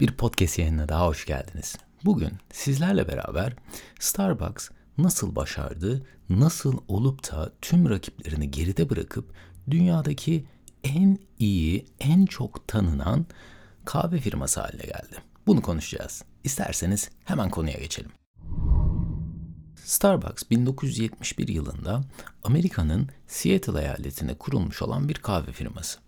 Bir podcast yayınına daha hoş geldiniz. Bugün sizlerle beraber Starbucks nasıl başardı, nasıl olup da tüm rakiplerini geride bırakıp dünyadaki en iyi, en çok tanınan kahve firması haline geldi. Bunu konuşacağız. İsterseniz hemen konuya geçelim. Starbucks 1971 yılında Amerika'nın Seattle eyaletinde kurulmuş olan bir kahve firması.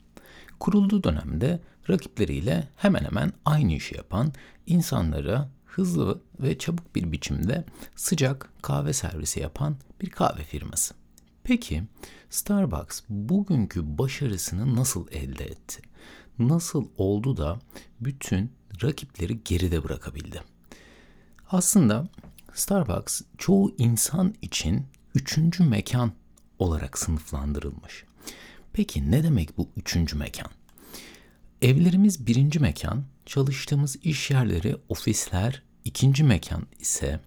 Kurulduğu dönemde rakipleriyle hemen hemen aynı işi yapan, insanlara hızlı ve çabuk bir biçimde sıcak kahve servisi yapan bir kahve firması. Peki Starbucks bugünkü başarısını nasıl elde etti? Nasıl oldu da bütün rakipleri geride bırakabildi? Aslında Starbucks çoğu insan için üçüncü mekan olarak sınıflandırılmış. Peki ne demek bu üçüncü mekan? Evlerimiz birinci mekan, çalıştığımız iş yerleri, ofisler ikinci mekan ise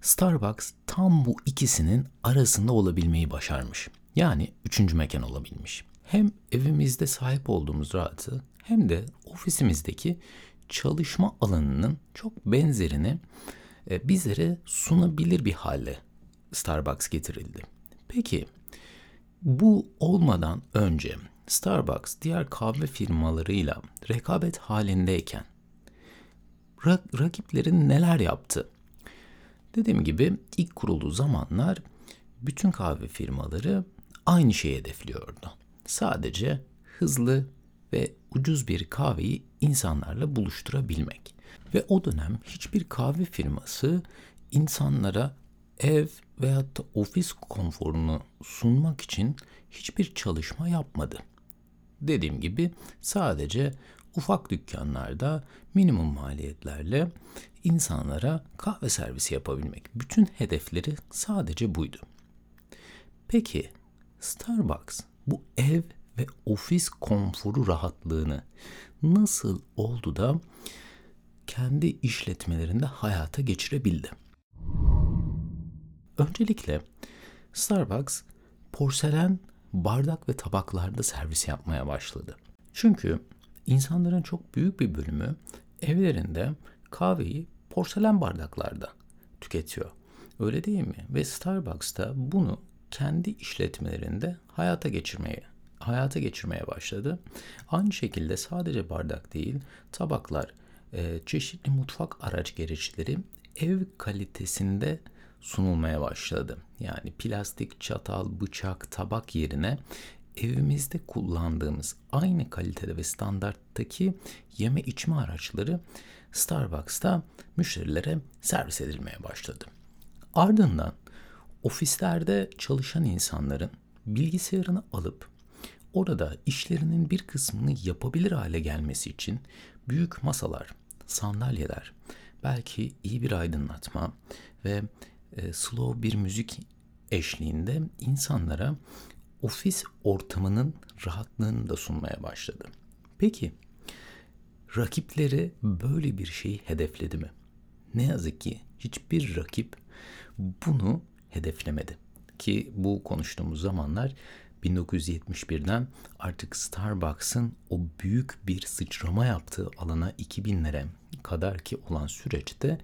Starbucks tam bu ikisinin arasında olabilmeyi başarmış. Yani üçüncü mekan olabilmiş. Hem evimizde sahip olduğumuz rahatı hem de ofisimizdeki çalışma alanının çok benzerini e, bizlere sunabilir bir hale Starbucks getirildi. Peki bu olmadan önce Starbucks diğer kahve firmalarıyla rekabet halindeyken rak- rakiplerin neler yaptı? Dediğim gibi ilk kurulduğu zamanlar bütün kahve firmaları aynı şeyi hedefliyordu. Sadece hızlı ve ucuz bir kahveyi insanlarla buluşturabilmek. Ve o dönem hiçbir kahve firması insanlara ev veyahut da ofis konforunu sunmak için hiçbir çalışma yapmadı. Dediğim gibi sadece ufak dükkanlarda minimum maliyetlerle insanlara kahve servisi yapabilmek. Bütün hedefleri sadece buydu. Peki Starbucks bu ev ve ofis konforu rahatlığını nasıl oldu da kendi işletmelerinde hayata geçirebildi? Öncelikle Starbucks porselen bardak ve tabaklarda servis yapmaya başladı. Çünkü insanların çok büyük bir bölümü evlerinde kahveyi porselen bardaklarda tüketiyor. Öyle değil mi? Ve Starbucks da bunu kendi işletmelerinde hayata geçirmeye hayata geçirmeye başladı. Aynı şekilde sadece bardak değil, tabaklar, çeşitli mutfak araç gereçleri ev kalitesinde sunulmaya başladı. Yani plastik çatal, bıçak, tabak yerine evimizde kullandığımız aynı kalitede ve standarttaki yeme içme araçları Starbucks'ta müşterilere servis edilmeye başladı. Ardından ofislerde çalışan insanların bilgisayarını alıp orada işlerinin bir kısmını yapabilir hale gelmesi için büyük masalar, sandalyeler, belki iyi bir aydınlatma ve e, slow bir müzik eşliğinde insanlara ofis ortamının rahatlığını da sunmaya başladı. Peki rakipleri böyle bir şeyi hedefledi mi? Ne yazık ki hiçbir rakip bunu hedeflemedi. Ki bu konuştuğumuz zamanlar 1971'den artık Starbucks'ın o büyük bir sıçrama yaptığı alana 2000'lere kadar ki olan süreçte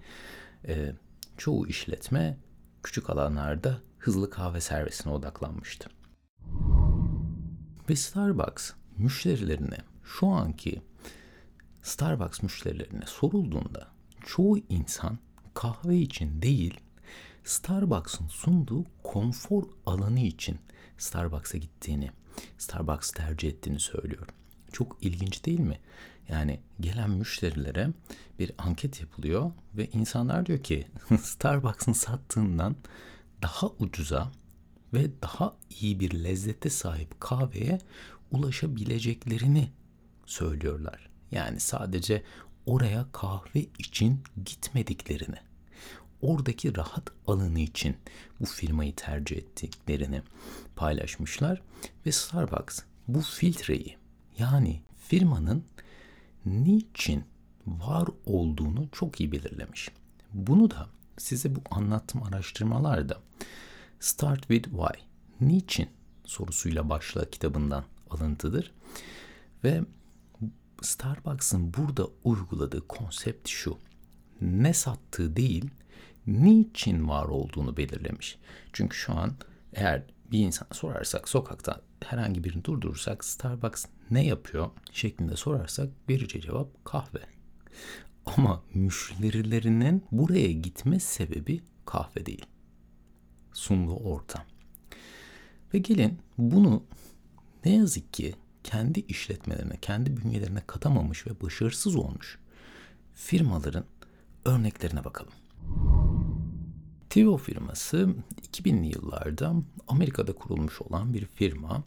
e, çoğu işletme küçük alanlarda hızlı kahve servisine odaklanmıştı. Ve Starbucks müşterilerine şu anki Starbucks müşterilerine sorulduğunda çoğu insan kahve için değil Starbucks'ın sunduğu konfor alanı için Starbucks'a gittiğini, Starbucks tercih ettiğini söylüyor. Çok ilginç değil mi? Yani gelen müşterilere bir anket yapılıyor ve insanlar diyor ki Starbucks'ın sattığından daha ucuza ve daha iyi bir lezzete sahip kahveye ulaşabileceklerini söylüyorlar. Yani sadece oraya kahve için gitmediklerini, oradaki rahat alanı için bu firmayı tercih ettiklerini paylaşmışlar ve Starbucks bu filtreyi yani firmanın niçin var olduğunu çok iyi belirlemiş. Bunu da size bu anlattığım araştırmalarda Start with Why, niçin sorusuyla başla kitabından alıntıdır. Ve Starbucks'ın burada uyguladığı konsept şu. Ne sattığı değil, niçin var olduğunu belirlemiş. Çünkü şu an eğer bir insana sorarsak sokakta herhangi birini durdurursak Starbucks ne yapıyor şeklinde sorarsak vereceği cevap kahve. Ama müşterilerinin buraya gitme sebebi kahve değil. Sunduğu ortam. Ve gelin bunu ne yazık ki kendi işletmelerine, kendi bünyelerine katamamış ve başarısız olmuş firmaların örneklerine bakalım. TiVo firması 2000'li yıllarda Amerika'da kurulmuş olan bir firma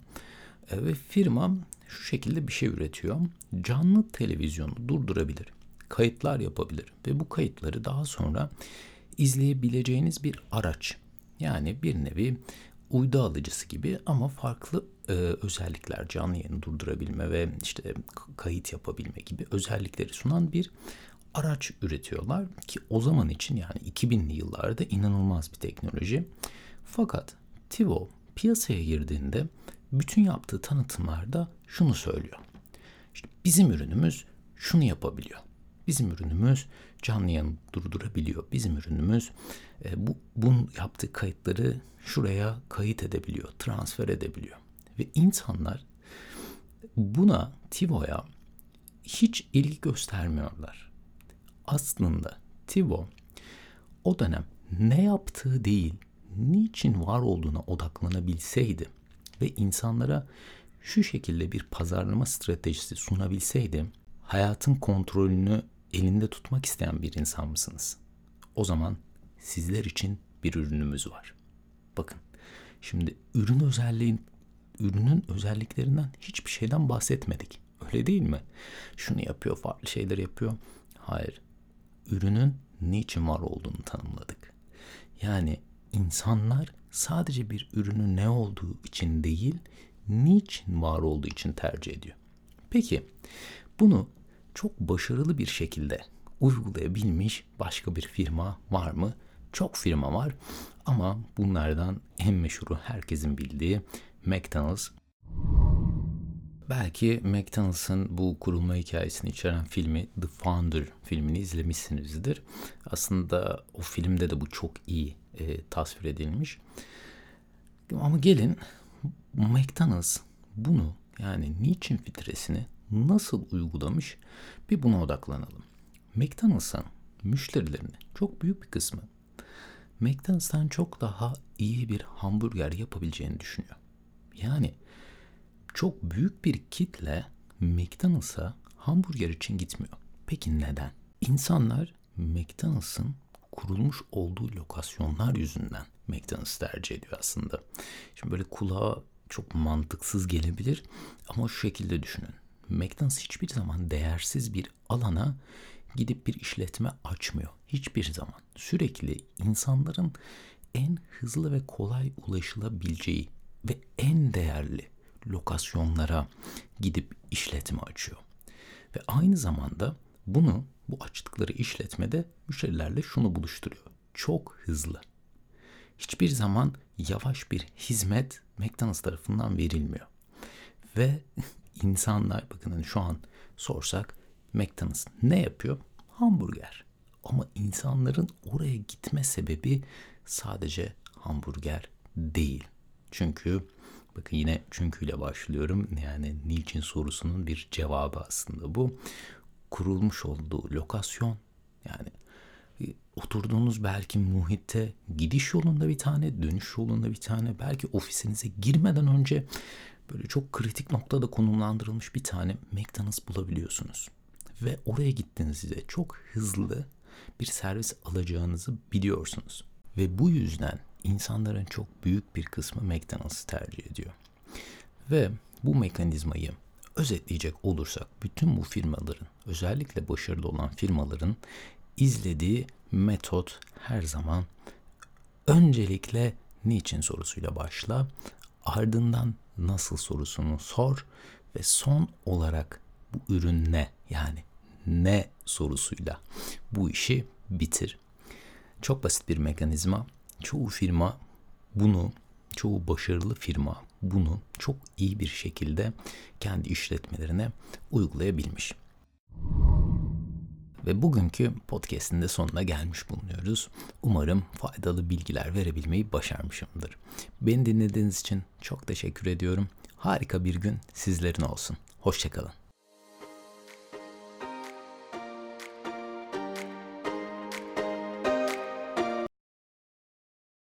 e, ve firma şu şekilde bir şey üretiyor. Canlı televizyonu durdurabilir, kayıtlar yapabilir ve bu kayıtları daha sonra izleyebileceğiniz bir araç. Yani bir nevi uydu alıcısı gibi ama farklı e, özellikler canlı yayını durdurabilme ve işte kayıt yapabilme gibi özellikleri sunan bir araç üretiyorlar ki o zaman için yani 2000'li yıllarda inanılmaz bir teknoloji. Fakat TiVo piyasaya girdiğinde bütün yaptığı tanıtımlarda şunu söylüyor. İşte bizim ürünümüz şunu yapabiliyor. Bizim ürünümüz canlı yayın durdurabiliyor. Bizim ürünümüz e, bu bunun yaptığı kayıtları şuraya kayıt edebiliyor, transfer edebiliyor. Ve insanlar buna TiVo'ya hiç ilgi göstermiyorlar. Aslında TiVo o dönem ne yaptığı değil, niçin var olduğuna odaklanabilseydi ve insanlara şu şekilde bir pazarlama stratejisi sunabilseydi, hayatın kontrolünü elinde tutmak isteyen bir insan mısınız? O zaman sizler için bir ürünümüz var. Bakın, şimdi ürün özelliğin ürünün özelliklerinden hiçbir şeyden bahsetmedik. Öyle değil mi? Şunu yapıyor, farklı şeyler yapıyor. Hayır. Ürünün niçin var olduğunu tanımladık. Yani insanlar sadece bir ürünün ne olduğu için değil, niçin var olduğu için tercih ediyor. Peki bunu çok başarılı bir şekilde uygulayabilmiş başka bir firma var mı? Çok firma var ama bunlardan en meşhuru herkesin bildiği McDonald's. Belki McDonald's'ın bu kurulma hikayesini içeren filmi The Founder filmini izlemişsinizdir. Aslında o filmde de bu çok iyi e, tasvir edilmiş. Ama gelin McDonald's bunu yani niçin filtresini nasıl uygulamış bir buna odaklanalım. McDonald's'ın müşterilerinin çok büyük bir kısmı McDonald's'tan çok daha iyi bir hamburger yapabileceğini düşünüyor. Yani çok büyük bir kitle McDonald's'a hamburger için gitmiyor. Peki neden? İnsanlar McDonald's'ın kurulmuş olduğu lokasyonlar yüzünden McDonald's tercih ediyor aslında. Şimdi böyle kulağa çok mantıksız gelebilir ama şu şekilde düşünün. McDonald's hiçbir zaman değersiz bir alana gidip bir işletme açmıyor. Hiçbir zaman. Sürekli insanların en hızlı ve kolay ulaşılabileceği ve en değerli lokasyonlara gidip işletme açıyor. Ve aynı zamanda bunu bu açtıkları işletmede müşterilerle şunu buluşturuyor. Çok hızlı. Hiçbir zaman yavaş bir hizmet McDonald's tarafından verilmiyor. Ve insanlar bakın hani şu an sorsak McDonald's ne yapıyor? Hamburger. Ama insanların oraya gitme sebebi sadece hamburger değil. Çünkü bakın yine çünküyle başlıyorum. Yani niçin sorusunun bir cevabı aslında bu. Kurulmuş olduğu lokasyon yani e, oturduğunuz belki muhitte gidiş yolunda bir tane, dönüş yolunda bir tane, belki ofisinize girmeden önce böyle çok kritik noktada konumlandırılmış bir tane McDonald's bulabiliyorsunuz. Ve oraya gittiğinizde çok hızlı bir servis alacağınızı biliyorsunuz. Ve bu yüzden insanların çok büyük bir kısmı McDonald's tercih ediyor. Ve bu mekanizmayı özetleyecek olursak bütün bu firmaların özellikle başarılı olan firmaların izlediği metot her zaman öncelikle niçin sorusuyla başla, ardından nasıl sorusunu sor ve son olarak bu ürün ne? Yani ne sorusuyla bu işi bitir. Çok basit bir mekanizma. Çoğu firma bunu çoğu başarılı firma bunu çok iyi bir şekilde kendi işletmelerine uygulayabilmiş. Ve bugünkü podcast'in de sonuna gelmiş bulunuyoruz. Umarım faydalı bilgiler verebilmeyi başarmışımdır. Beni dinlediğiniz için çok teşekkür ediyorum. Harika bir gün sizlerin olsun. Hoşçakalın.